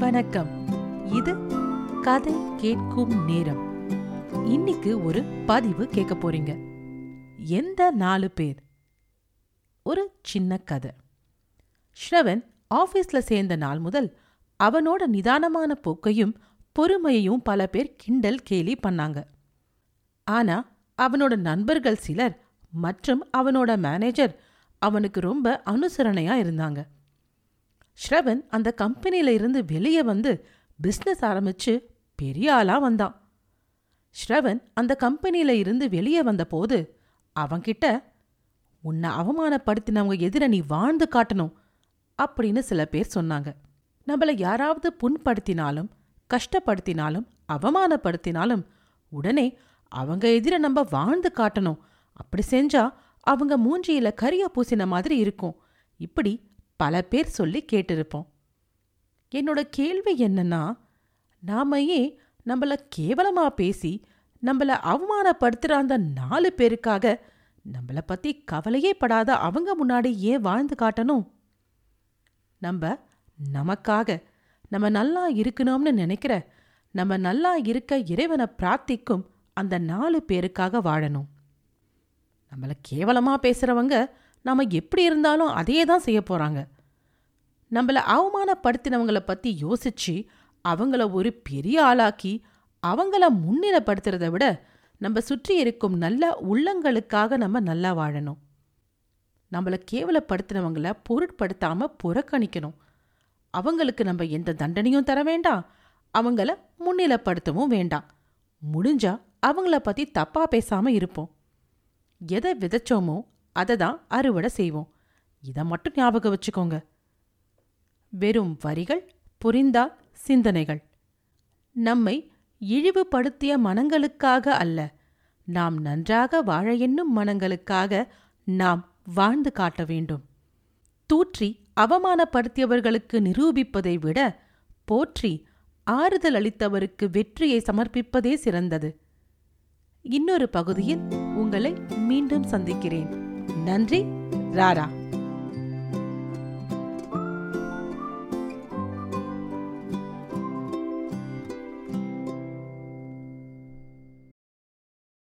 வணக்கம். இது கதை கேட்கும் நேரம். இன்னைக்கு ஒரு பதிவு கேட்க போறீங்க. எந்த நாலு பேர்? ஒரு சின்ன கதை. ஸ்ரவன் ஆபீஸ்ல சேர்ந்த நாள் முதல் அவனோட நிதானமான போக்கையும் பொறுமையையும் பல பேர் கிண்டல் கேலி பண்ணாங்க. ஆனா அவனோட நண்பர்கள் சிலர் மற்றும் அவனோட மேனேஜர் அவனுக்கு ரொம்ப அனுசரணையா இருந்தாங்க. ஸ்ரவன் அந்த கம்பெனியில இருந்து வெளியே வந்து பிசினஸ் ஆரம்பிச்சு பெரிய ஆளா வந்தான். ஸ்ரவன் அந்த கம்பெனியில இருந்து வெளியே வந்தபோது அவன்கிட்ட உன்னை அவமானப்படுத்தினவங்க எதிர நீ வாழ்ந்து காட்டணும் அப்படின்னு சில பேர் சொன்னாங்க. நம்மள யாராவது புண்படுத்தினாலும் கஷ்டப்படுத்தினாலும் அவமானப்படுத்தினாலும் உடனே அவங்க எதிர நம்ம வாழ்ந்து காட்டணும். அப்படி செஞ்சா அவங்க மூஞ்சியில கரிய பூசின மாதிரி இருக்கும். இப்படி பல பேர் சொல்லி கேட்டிருப்போம். என்னோட கேள்வி என்னன்னா நாம ஏன் நம்மள கேவலமா பேசி நம்மள அவமானப்படுத்துற அந்த நாலு பேருக்காக நம்மள பத்தி கவலையே படாத அவங்க முன்னாடி ஏன் வாழ்ந்து காட்டணும்? நம்ம நமக்காக நம்ம நல்லா இருக்கணும்னு நினைக்கிற நம்ம நல்லா இருக்க இறைவனை பிரார்த்திக்கும் அந்த நாலு பேருக்காக வாழணும். நம்மள கேவலமா பேசுறவங்க நாம எப்படி இருந்தாலும் அதையே தான் செய்ய போறாங்க. நம்மள அவமானப்படுத்தினவங்கள பத்தி யோசிச்சு அவங்கள ஒரு பெரிய ஆளாக்கி அவங்கள முன்னிலைப்படுத்துறத விட நம்ம சுற்றி இருக்கும் நல்ல உள்ளங்களுக்காக நம்ம நல்லா வாழணும். நம்மள கேவலப்படுத்தினவங்கள பொருட்படுத்தாம புறக்கணிக்கணும். அவங்களுக்கு நம்ம எந்த தண்டனையும் தர வேண்டாம். அவங்கள முன்னிலைப்படுத்தவும் வேண்டாம். முடிஞ்சா அவங்கள பத்தி தப்பா பேசாம இருப்போம். எதை விதைச்சோமோ அதை தான் அறுவடை செய்வோம். இதை மட்டும் ஞாபகம் வச்சுக்கோங்க. வெறும் வரிகள் புரிந்தா சிந்தனைகள். நம்மை இழிவுபடுத்திய மனங்களுக்காக அல்ல நாம் நன்றாக வாழ எண்ணும் மனங்களுக்காக நாம் வாழ்ந்து காட்ட வேண்டும். தூற்றி அவமானப்படுத்தியவர்களுக்கு நிரூபிப்பதை விட போற்றி ஆறுதல் அளித்தவருக்கு வெற்றியை சமர்ப்பிப்பதே சிறந்தது. இன்னொரு பகுதியில் உங்களை மீண்டும் சந்திக்கிறேன். நன்றி ராரா.